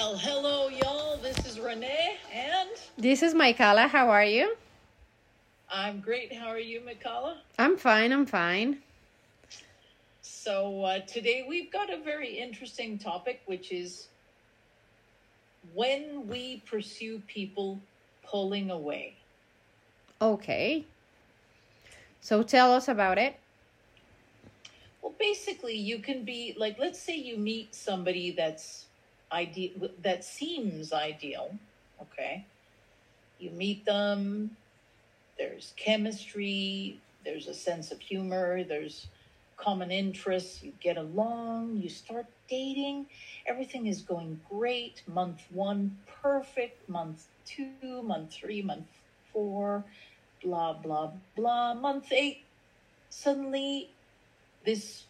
Well, hello, y'all. This is Renee, and This is Michaela. How are you? I'm great. How are you, Michaela? I'm fine. I'm fine. So, uh, today we've got a very interesting topic, which is when we pursue people pulling away. Okay. So tell us about it. Well, basically, you can be like, let's say you meet somebody that's ideal, that seems ideal. Okay. You meet them, there's chemistry, there's a sense of humor, there's common interests, you get along, you start dating, everything is going great. Month one, perfect. Month two, month three, month four, blah, blah, blah. Month eight, suddenly this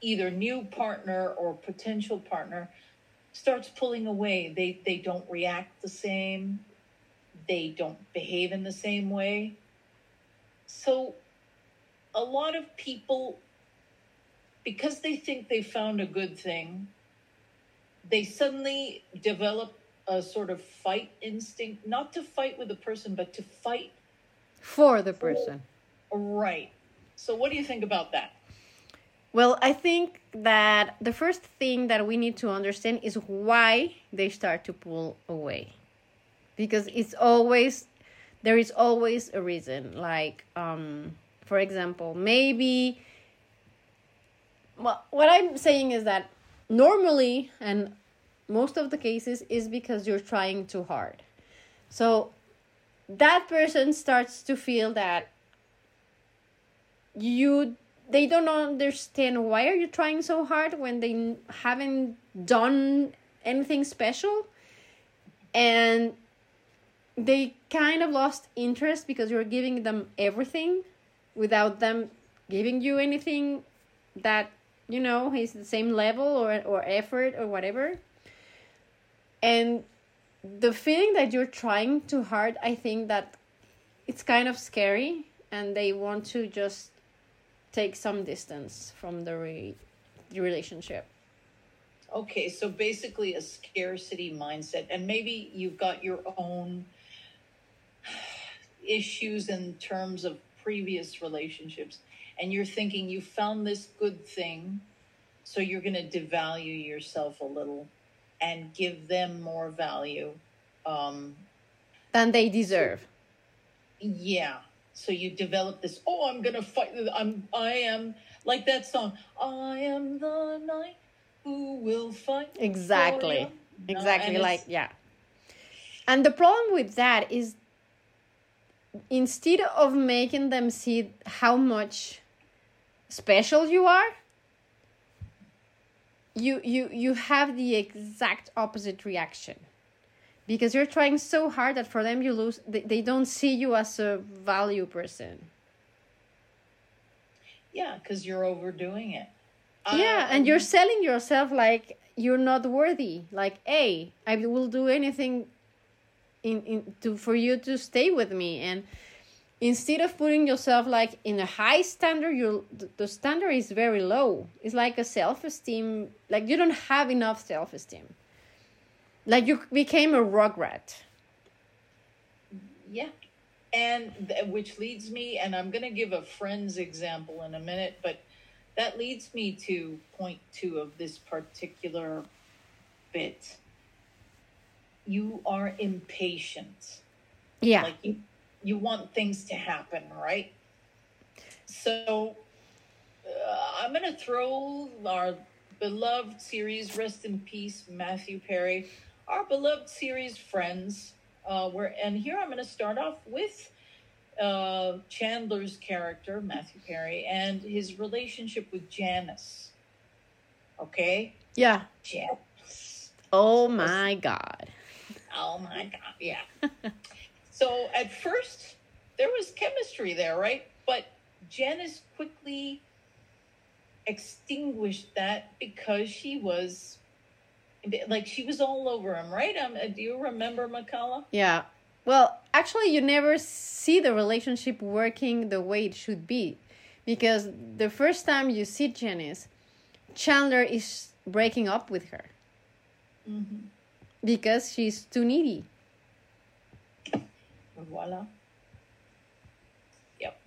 either new partner or potential partner starts pulling away. They they don't react the same. They don't behave in the same way. So a lot of people because they think they found a good thing, they suddenly develop a sort of fight instinct, not to fight with the person, but to fight For the person. right. So what do you think about that? Well, I think that the first thing that we need to understand is why they start to pull away. Because it's always there is always a reason. Like um for example, maybe well, what I'm saying is that normally and most of the cases is because you're trying too hard. So that person starts to feel that you they don't understand why are you trying so hard when they haven't done anything special. And they kind of lost interest because you're giving them everything without them giving you anything that you know is the same level or or effort or whatever. And the feeling that you're trying too hard i think that it's kind of scary and they want to just take some distance from the, re- the relationship Okay, so basically a scarcity mindset, and maybe you've got your own issues in terms of previous relationships, and you're thinking you found this good thing, so you're going to devalue yourself a little and give them more value. Um, than they deserve yeah, so you develop this. Oh, I'm to fight. I'm. I am like that song. I am the knight who will fight. exactly. No, exactly like yeah and the problem with that is instead of making them see how much special you are you you you have the exact opposite reaction because you're trying so hard that for them you lose they, they don't see you as a value person. Yeah, because you're overdoing it. yeah Uh, and you're selling yourself like you're not worthy. Like hey i will do anything in, in to for you to stay with me. And instead of putting yourself like in a high standard you the, the standard is very low. It's like a self-esteem like you don't have enough self-esteem like you became a rugrat Yeah. And th- which leads me, and I'm going to give a friend's example in a minute, but that leads me to point two of this particular bit. You are impatient. yeah Like you, you want things to happen, right? So uh, I'm going to throw our beloved series, rest in peace, Matthew Perry, our beloved series, Friends. Uh, where and here I'm going to start off with uh, Chandler's character, Matthew Perry, and his relationship with Janice. Okay, yeah Janice. oh my god Oh my god, yeah. so at first there was chemistry there, right? But Janice quickly extinguished that because she was like she was all over him, right? Um, do you remember Michaela? Yeah. Well, actually, you never see the relationship working the way it should be. Because the first time you see Janice, Chandler is breaking up with her. Mm-hmm. because she's too needy. Voila. Yep.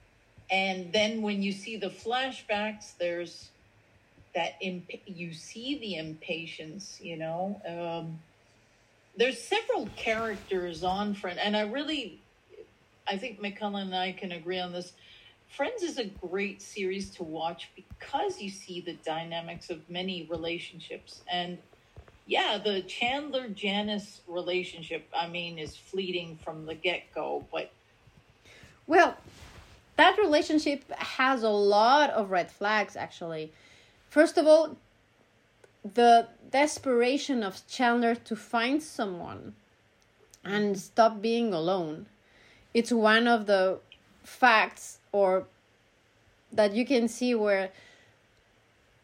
And then when you see the flashbacks, there's that imp- you see the impatience. You know, um, there's several characters on Friends, and I really, I think Michaela and I can agree on this. Friends is a great series to watch because you see the dynamics of many relationships and yeah, the Chandler Janice relationship, I mean, is fleeting from the get go, but Well, that relationship has a lot of red flags, actually. First of all, the desperation of Chandler to find someone and stop being alone. It's one of the facts or that you can see where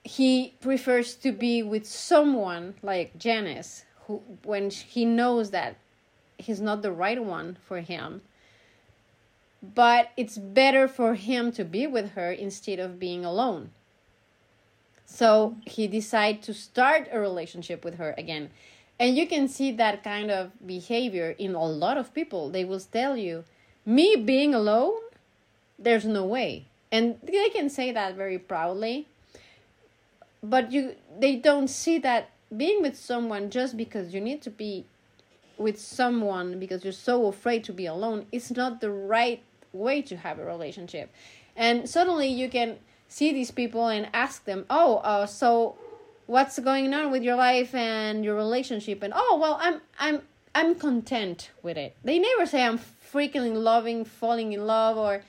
he prefers to be with someone like Janice who when he knows that he's not the right one for him but it's better for him to be with her instead of being alone so he decided to start a relationship with her again. And you can see that kind of behavior in a lot of people. They will tell you me being alone there's no way. And they can say that very proudly but you they don't see that being with someone just because you need to be with someone because you're so afraid to be alone is not the right way to have a relationship. And suddenly you can see these people and ask them oh uh, so what's going on with your life and your relationship? And oh well i'm i'm i'm content with it. They never say i'm freaking loving falling in love or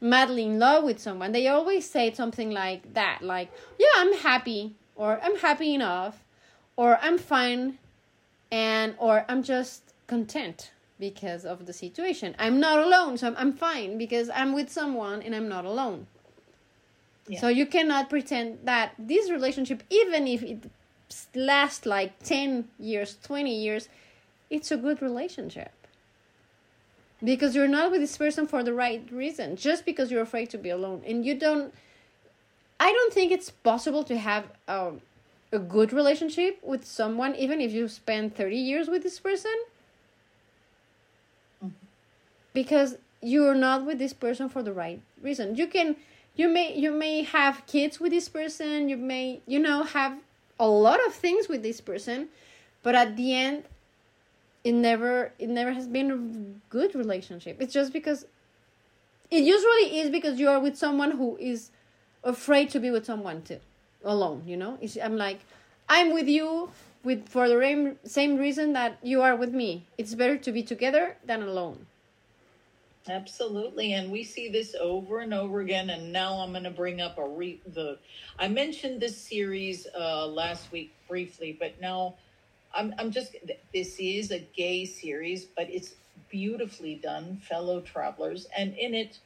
madly in love with someone. They always say something like that like yeah i'm happy or i'm happy enough or i'm fine and or i'm just content because of the situation. I'm not alone so i'm, I'm fine because i'm with someone and i'm not alone Yeah. so you cannot pretend that this relationship even if it lasts like 10 years 20 years it's a good relationship. Because you're not with this person for the right reason just because you're afraid to be alone. And you don't i don't think it's possible to have a, a good relationship with someone even if you spend 30 years with this person. Mm-hmm. Because you're not with this person for the right reason. You can you may you may have kids with this person you may you know have a lot of things with this person but at the end it never it never has been a good relationship. It's just because it usually is because you are with someone who is afraid to be with someone too alone you know? It's, i'm like i'm with you with for the same same reason that you are with me. It's better to be together than alone Absolutely, and we see this over and over again. And now I'm going to bring up a re the. I mentioned this series uh, last week briefly, but now I'm I'm just this is a gay series, but it's beautifully done, fellow travelers, and in it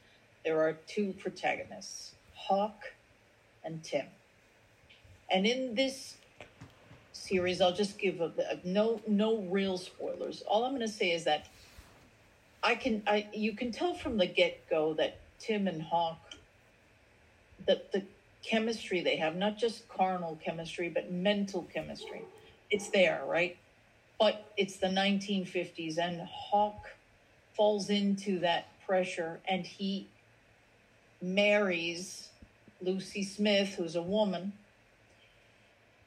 there are two protagonists, Hawk and Tim. And in this series, I'll just give a, a no no real spoilers. All I'm going to say is that I can I you can tell from the get go that Tim and Hawk that the chemistry they have, not just carnal chemistry, but mental chemistry. It's there, right? But it's the 1950s and Hawk falls into that pressure and he marries Lucy Smith, who's a woman.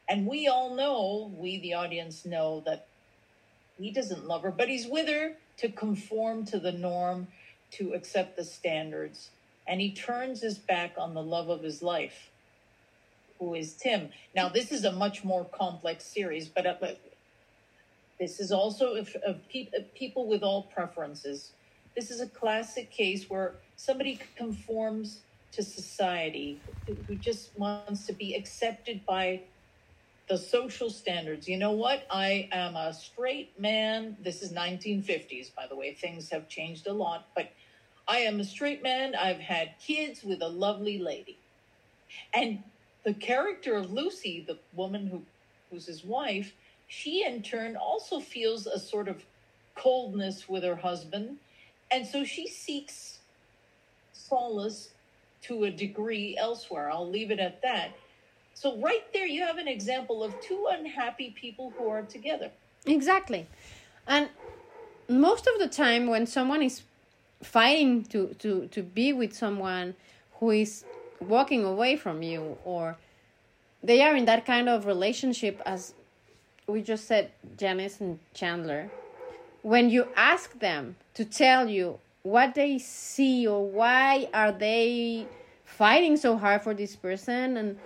And we all know, we the audience know that he doesn't love her, but he's with her to conform to the norm, to accept the standards. And he turns his back on the love of his life, who is Tim. Now, this is a much more complex series, but, uh, this is also of, of pe- people with all preferences. This is a classic case where somebody conforms to society, who just wants to be accepted by the social standards. You know what? I am a straight man. This is 1950s, by the way. Things have changed a lot, but I am a straight man. I've had kids with a lovely lady. And the character of Lucy, the woman who who's his wife, she in turn also feels a sort of coldness with her husband. And so she seeks solace to a degree elsewhere. I'll leave it at that. So right there, you have an example of two unhappy people who are together. Exactly. And most of the time when someone is fighting to, to, to be with someone who is walking away from you or they are in that kind of relationship as we just said Janice and Chandler when you ask them to tell you what they see or why are they fighting so hard for this person and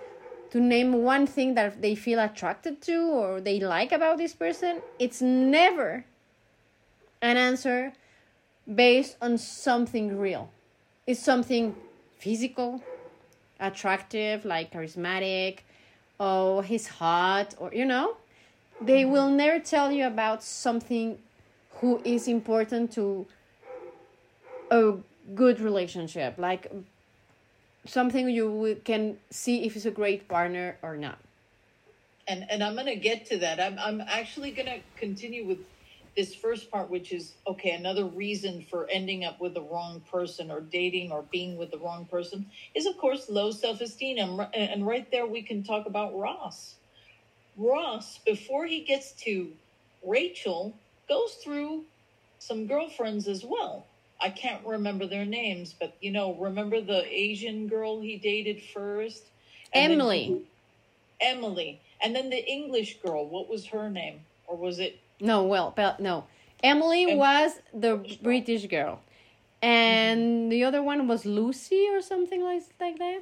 to name one thing that they feel attracted to or they like about this person it's never an answer based on something real. It's something physical attractive like charismatic oh he's hot or you know? They mm-hmm. will never tell you about something who is important to a good relationship. Like something you can see if it's a great partner or not. And and i'm to get to that. I'm i'm actually to continue with this first part which is okay another reason for ending up with the wrong person or dating or being with the wrong person is of course low self-esteem. And, and right there we can talk about ross. Ross before he gets to rachel goes through some girlfriends as well I can't remember their names, but you know, remember the Asian girl he dated first? Emily. He, Emily. And then the English girl, what was her name? Or was it No, well, but no. Emily was the British girl. And mm-hmm. the other one was Lucy or something like like that.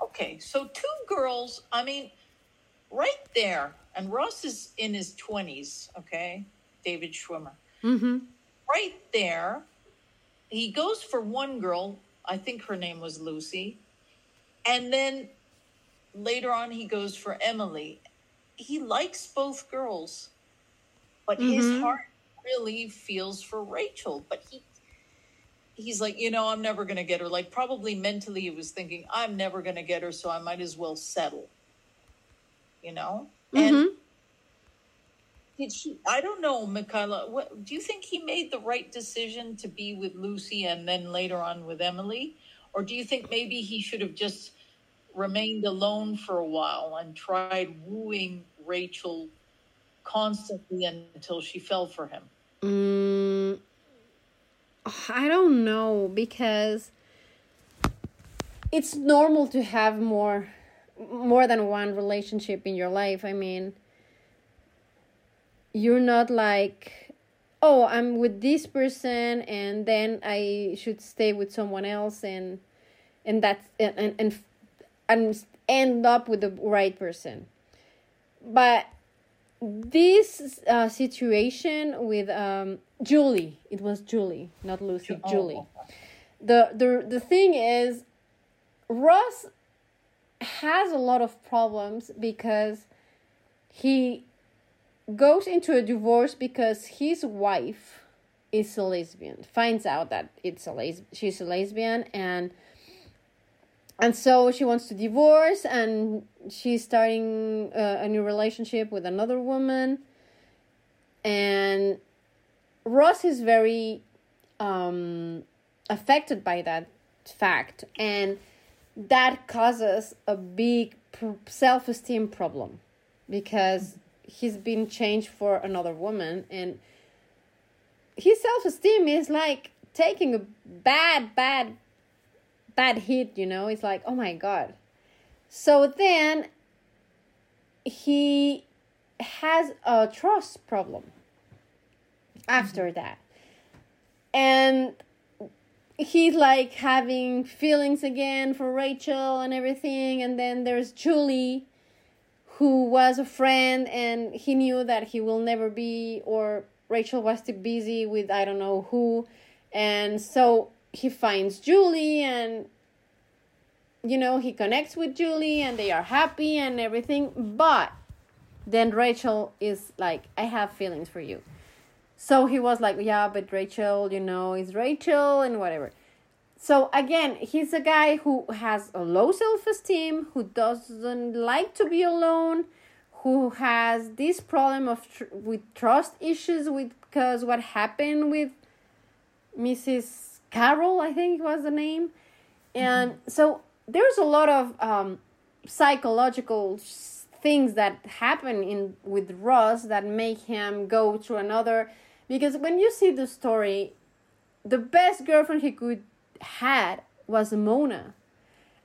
Okay, so two girls, I mean, right there, and Ross is in his 20s, okay? David Schwimmer. Mm-hmm right there, he goes for one girl. I think her name was Lucy. And then later on, he goes for Emily. He likes both girls, but mm-hmm. his heart really feels for Rachel. But he he's like, you know, I'm never going to get her. Like, probably mentally, he was thinking, I'm never going to get her, so I might as well settle. You know? Mm-hmm. And did he i don't know michaela what do you think he made the right decision to be with lucy and then later on with emily? Or do you think maybe he should have just remained alone for a while and tried wooing rachel constantly until she fell for him? Mm, i don't know because it's normal to have more more than one relationship in your life. I mean you're not like oh i'm with this person and then i should stay with someone else and and that's and and and end up with the right person but this uh, situation with um, Julie, it was Julie, not Lucy, oh. Julie. The the the thing is, Ross has a lot of problems because he goes into a divorce because his wife is a lesbian finds out that it's a les- she's a lesbian and and so she wants to divorce and she's starting uh, a new relationship with another woman. And ross is very um, affected by that fact and that causes a big self-esteem problem because he's been changed for another woman and his self-esteem is like taking a bad bad bad hit you know? It's like oh my god. So then he has a trust problem after mm-hmm. that. And he's like having feelings again for rachel and everything and then there's julie who was a friend and he knew that he will never be or Rachel was too busy with I don't know who. And so he finds Julie and you know he connects with Julie and they are happy and everything. But then Rachel is like I have feelings for you. So he was like yeah but Rachel you know is Rachel and whatever so again, he's a guy who has a low self esteem, who doesn't like to be alone, who has this problem of tr- with trust issues with because what happened with Mrs. Carol, I think was the name, and mm-hmm. so there's a lot of um, psychological things that happen in with Ross that make him go to another because when you see the story the best girlfriend he could had was Mona.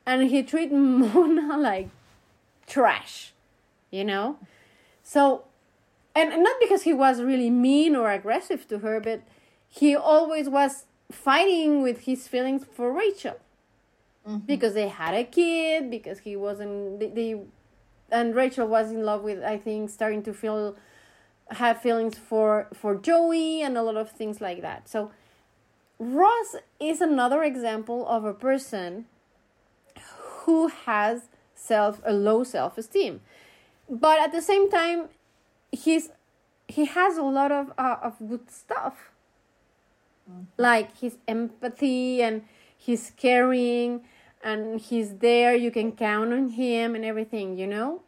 And he treated Mona like trash you know? So and, and not because he was really mean or aggressive to her but he always was fighting with his feelings for Rachel. Mm-hmm. Because they had a kid because he wasn't they, they and Rachel was in love with I think starting to feel have feelings for for Joey and a lot of things like that. So Ross is another example of a person who has self a low self-esteem. But at the same time he's he has a lot of uh, of good stuff. Like his empathy and he's caring and he's there you can count on him and everything you know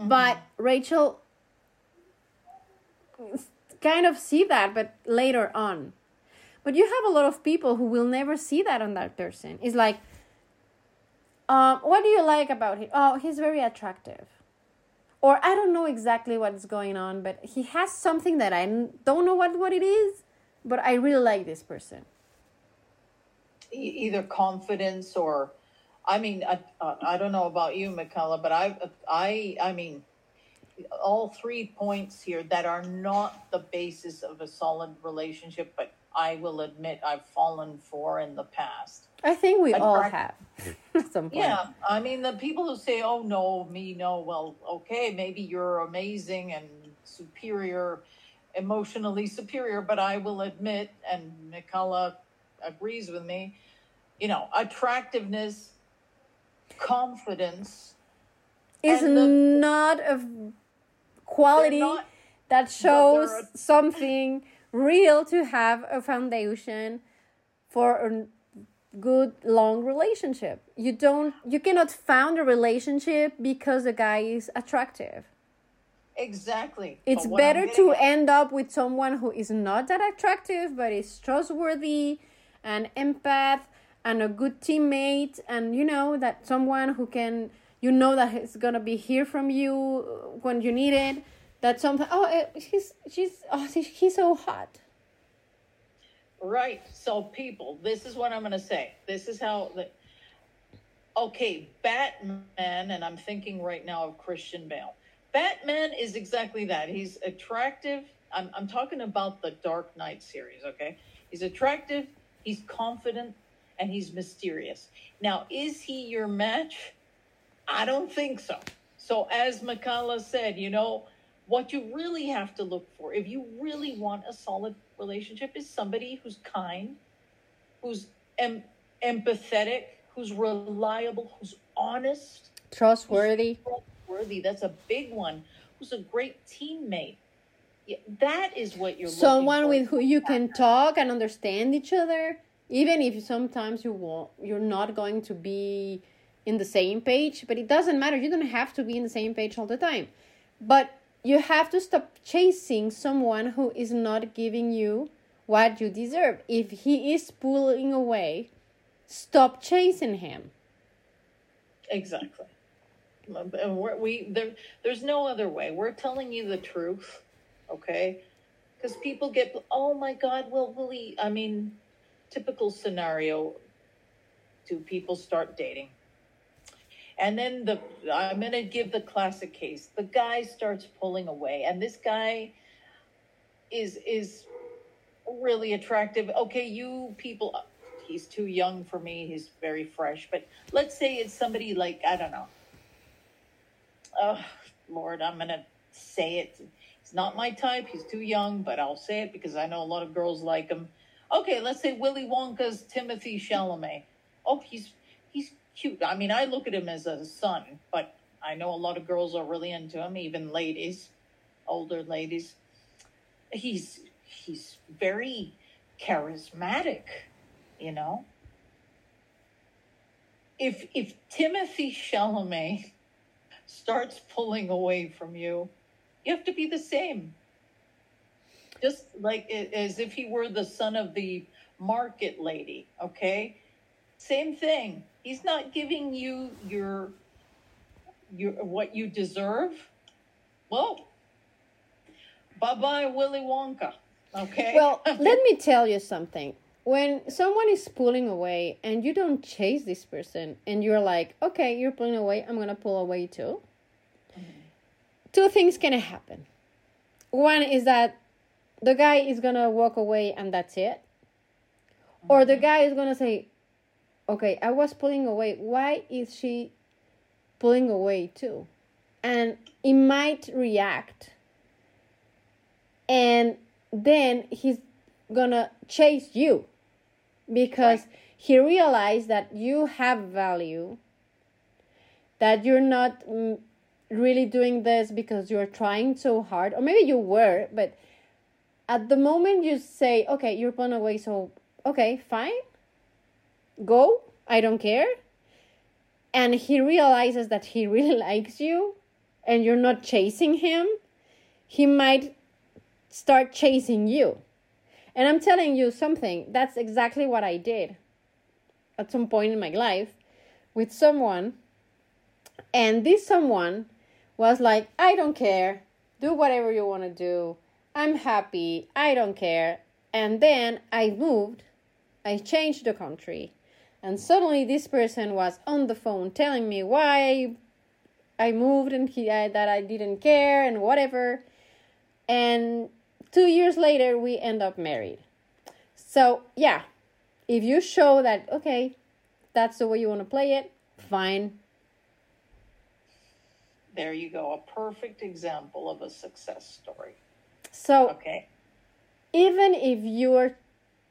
but rachel kind of see that but later on but you have a lot of people who will never see that on that person. It's like um, what do you like about him? Oh he's very attractive. Or i don't know exactly what's going on but he has something that I don't know what, what it is but i really like this person. Either confidence or i mean I, I don't know about you Michaela but i i i mean all three points here that are not the basis of a solid relationship but i will admit i've fallen for in the past I think we all Attract- have at some point. yeah i mean the people who say oh no me no well okay maybe you're amazing and superior emotionally superior but i will admit and Michaela agrees with me you know attractiveness confidence Is the- not a quality not- that shows a- something real to have a foundation for a good long relationship. You don't you cannot found a relationship because a guy is attractive. exactly It's But what I'm better to at- end up with someone who is not that attractive but is trustworthy and empath and a good teammate and you know that someone who can you know that he's gonna be here from you when you need it that something oh eh, he's she's oh he's so hot Right. So, people, this is what I'm going to say. This is how the. Okay, Batman, and I'm thinking right now of Christian Bale. Batman is exactly that. He's attractive. I'm, I'm talking about the Dark Knight series, okay? He's attractive, he's confident, and he's mysterious. Now, is he your match? I don't think so. So, as Michaela said, you know, what you really have to look for, if you really want a solid relationship, is somebody who's kind, who's em- empathetic, who's reliable, who's honest, trustworthy trustworthy. That's a big one. Who's a great teammate. Yeah, that is what you're someone with who you can talk and understand each other even if sometimes you won't you're not going to be in the same page but it doesn't matter you don't have to be in the same page all the time but you have to stop chasing someone who is not giving you what you deserve if he is pulling away stop chasing him Exactly. And we're, we there. There's no other way. We're telling you the truth, okay? Because people get, oh my God, well, will he? I mean, typical scenario. Do people start dating? And then the I'm gonna give the classic case. The guy starts pulling away, and this guy is is really attractive. Okay, you people he's too young for me. He's very fresh. But let's say it's somebody like, I don't know. Oh, Lord, I'm going to say it. He's not my type. He's too young, but I'll say it because I know a lot of girls like him. Okay, let's say Willy Wonka's Timothy Chalamet. Oh, he's cute. I mean, I look at him as a son, but I know a lot of girls are really into him, even ladies, older ladies. He's he's very charismatic you know if if timothy chalamet starts pulling away from you you have to be the same just like as if he were the son of the market lady okay same thing he's not giving you your you what you deserve, well, bye bye Willy Wonka. Okay. Well, let me tell you something. When someone is pulling away and you don't chase this person and you're like, okay, you're pulling away, I'm gonna pull away too. Mm-hmm. Two things can happen. One is that the guy is gonna walk away and that's it. Or the mm-hmm. guy is gonna say, okay, I was pulling away. Why is she pulling away too? And he might react. And then he's gonna chase you because Right. he realized that you have value, that you're not mm, really doing this because you're trying so hard, or maybe you were, but at the moment you say, okay, you're pulling away, so okay, fine, go, I don't care. And he realizes that he really likes you and you're not chasing him, he might start chasing you. And I'm telling you something, that's exactly what I did at some point in my life with someone. And this someone was like, I don't care, do whatever you want to do, I'm happy, I don't care. And then I moved, I changed the country, and suddenly this person was on the phone telling me why I moved and he, I, that I didn't care and whatever. And two years later, we end up married. So, yeah, if you show that, okay, that's the way you want to play it, fine. there you go. A perfect example of a success story. So, Okay. even if you're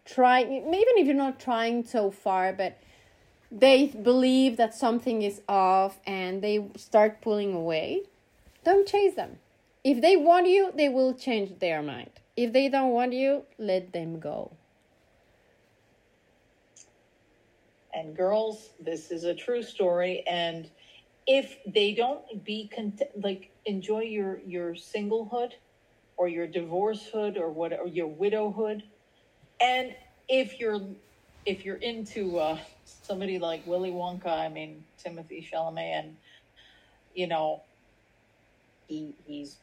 trying, even if you're not trying so far, but they believe that something is off and they start pulling away, don't chase them. If they want you, they will change their mind. If they don't want you, let them go. And girls, this is a true story. And if they don't be content, like enjoy your your singlehood, or your divorcehood, or whatever your widowhood, and if you're if you're into uh, somebody like Willy Wonka, I mean Timothy Chalamet, and you know he he's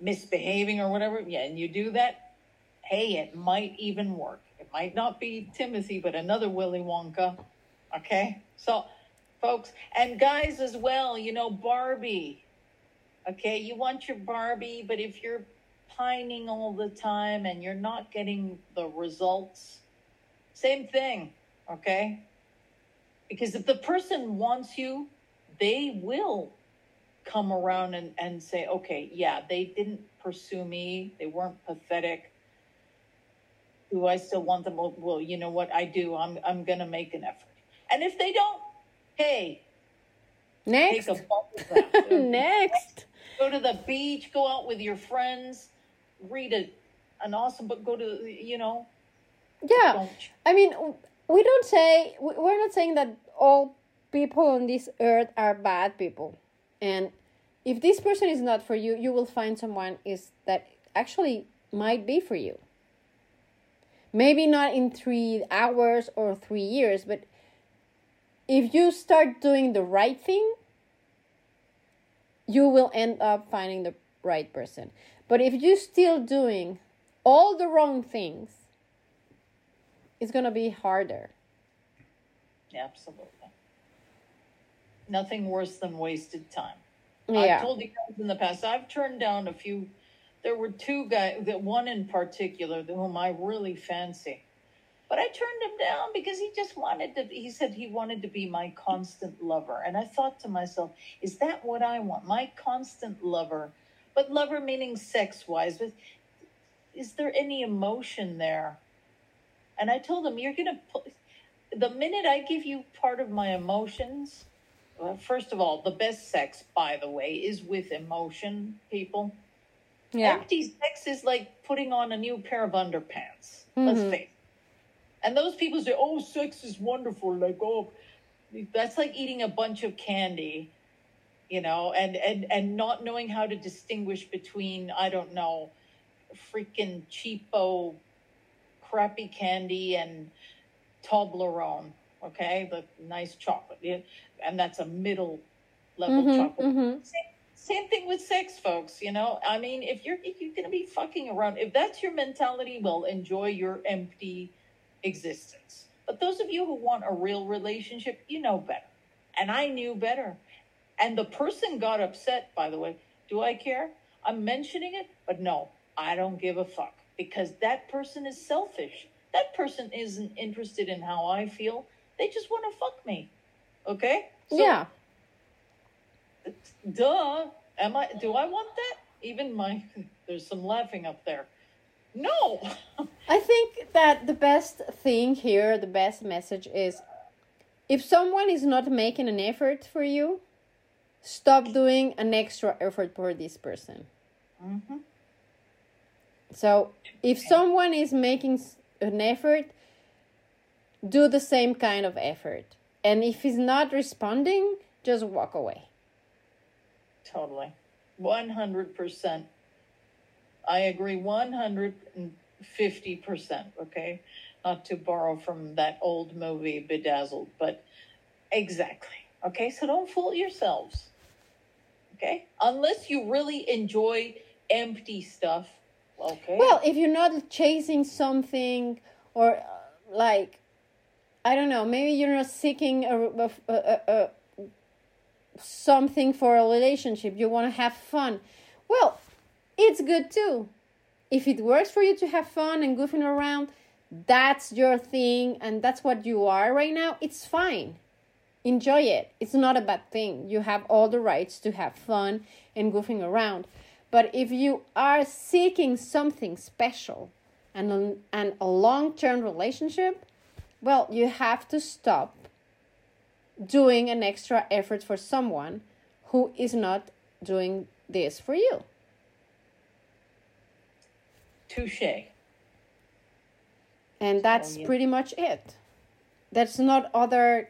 misbehaving or whatever, yeah, and you do that, hey, it might even work. It might not be Timothy, but another Willy Wonka. Okay, so folks and guys as well, you know Barbie. Okay, you want your Barbie, but if you're pining all the time and you're not getting the results, same thing. Okay, because if the person wants you, they will come around and, and say, okay, yeah, they didn't pursue me. They weren't pathetic. Do I still want them? Well, well, you know what? I do. I'm, I'm going to make an effort. And if they don't, hey, Next. take a bubble bath. Next. Go to the beach, go out with your friends, read a, an awesome book, go to, you know, Yeah. I mean, we don't say, we- we're not saying that all people on this earth are bad people. And if this person is not for you, you will find someone is that actually might be for you. Maybe not in three hours or three years, but if you start doing the right thing, you will end up finding the right person. But if you're still doing all the wrong things, it's gonna be harder. Absolutely. Nothing worse than wasted time. Yeah. I've told you guys in the past, I've turned down a few. There were two guys, one in particular, whom I really fancy. But I turned him down because he just wanted to, he said he wanted to be my constant lover. And I thought to myself, is that what I want? My constant lover. But lover meaning sex wise. But is there any emotion there? And I told him, you're going to put, the minute I give you part of my emotions, well, first of all, the best sex, by the way, is with emotion, people. Yeah. Empty sex is like putting on a new pair of underpants. Let's Mhm. face it. And those people say, oh, sex is wonderful. Like, oh, that's like eating a bunch of candy, you know, and, and, and not knowing how to distinguish between, I don't know, freaking cheapo, crappy candy and Toblerone, okay? The nice chocolate. And that's a middle level Mhm, chocolate. mhm. Same, same thing with sex, folks. You know, I mean, if you're if you're gonna be fucking around, if that's your mentality, well, enjoy your empty existence. But those of you who want a real relationship, you know better, and I knew better. And the person got upset. By the way, do I care? I'm mentioning it, but no, I don't give a fuck because that person is selfish. That person isn't interested in how I feel. They just want to fuck me. Okay? So, yeah. Duh. Am I do I want that? Even my there's some laughing up there. No. I think that the best thing here, the best message is if someone is not making an effort for you, stop doing an extra effort for this person. hmm So if someone is making an effort, do the same kind of effort. And if he's not responding, just walk away. Totally. 100%. I agree 150%, okay? Not to borrow from that old movie Bedazzled, but exactly. Okay, so don't fool yourselves. Okay? Unless you really enjoy empty stuff. Okay. Well, if you're not chasing something or uh, like, I don't know, maybe you're not seeking a, a, a, a, something for a relationship, you want to have fun. Well, it's good too. If it works for you to have fun and goofing around, that's your thing and that's what you are right now, it's fine. Enjoy it. It's not a bad thing. You have all the rights to have fun and goofing around. But if you are seeking something special and a, and a long term relationship, well, you have to stop doing an extra effort for someone who is not doing this for you. Touche. And that's pretty much it. That's not other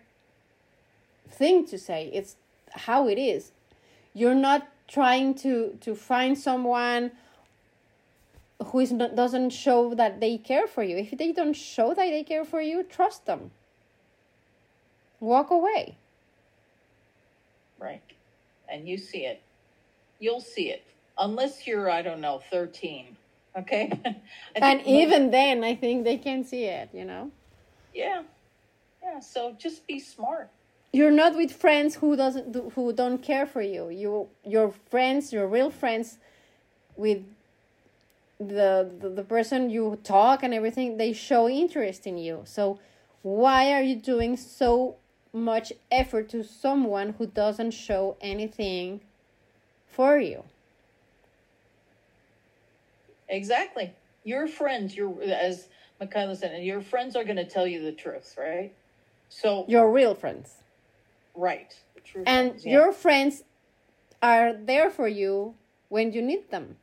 thing to say. It's how it is. You're not trying to to find someone who is not, doesn't show that they care for you. If they don't show that they care for you, trust them. Walk away. Right. And you see it. You'll see it. Unless you're, I don't know, 13. Okay? And think most- even then, I think they can see it, you know? Yeah. Yeah. So just be smart. You're not with friends who doesn't do- who don't care for you. You your friends, your real friends with the, the the person you talk and everything, they show interest in you. So why are you doing so much effort to someone who doesn't show anything for you? Exactly. Your friends, your as Michaela said, your friends are going to tell you the truth, right? So, Your real friends. Right. True And friends, yeah. your friends are there for you when you need them.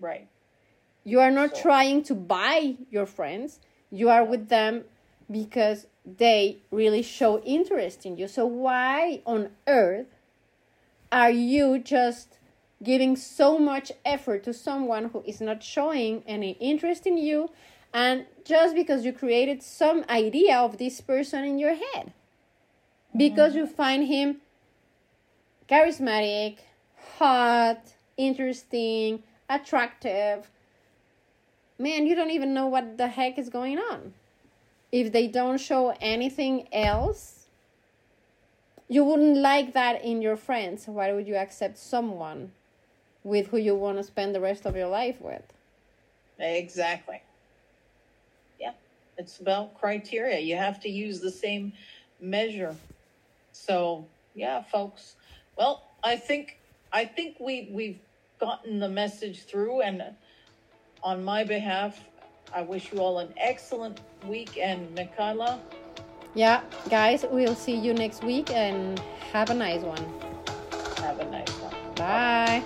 right. You are not So- trying to buy your friends. You are with them because they really show interest in you. So why on earth are you just giving so much effort to someone who is not showing any interest in you and just because you created some idea of this person in your head because you find him charismatic, hot, interesting, attractive. Man, you don't even know what the heck is going on. If they don't show anything else, you wouldn't like that in your friends. Why would you accept someone with who you want to spend the rest of your life with? Exactly. Yeah. It's about criteria. You have to use the same measure. So, yeah, folks. Well, I think I think we we've gotten the message through and on my behalf, I wish you all an excellent week and Michaela, Yeah, guys, we'll see you next week and have a nice one. have a nice one. Bye.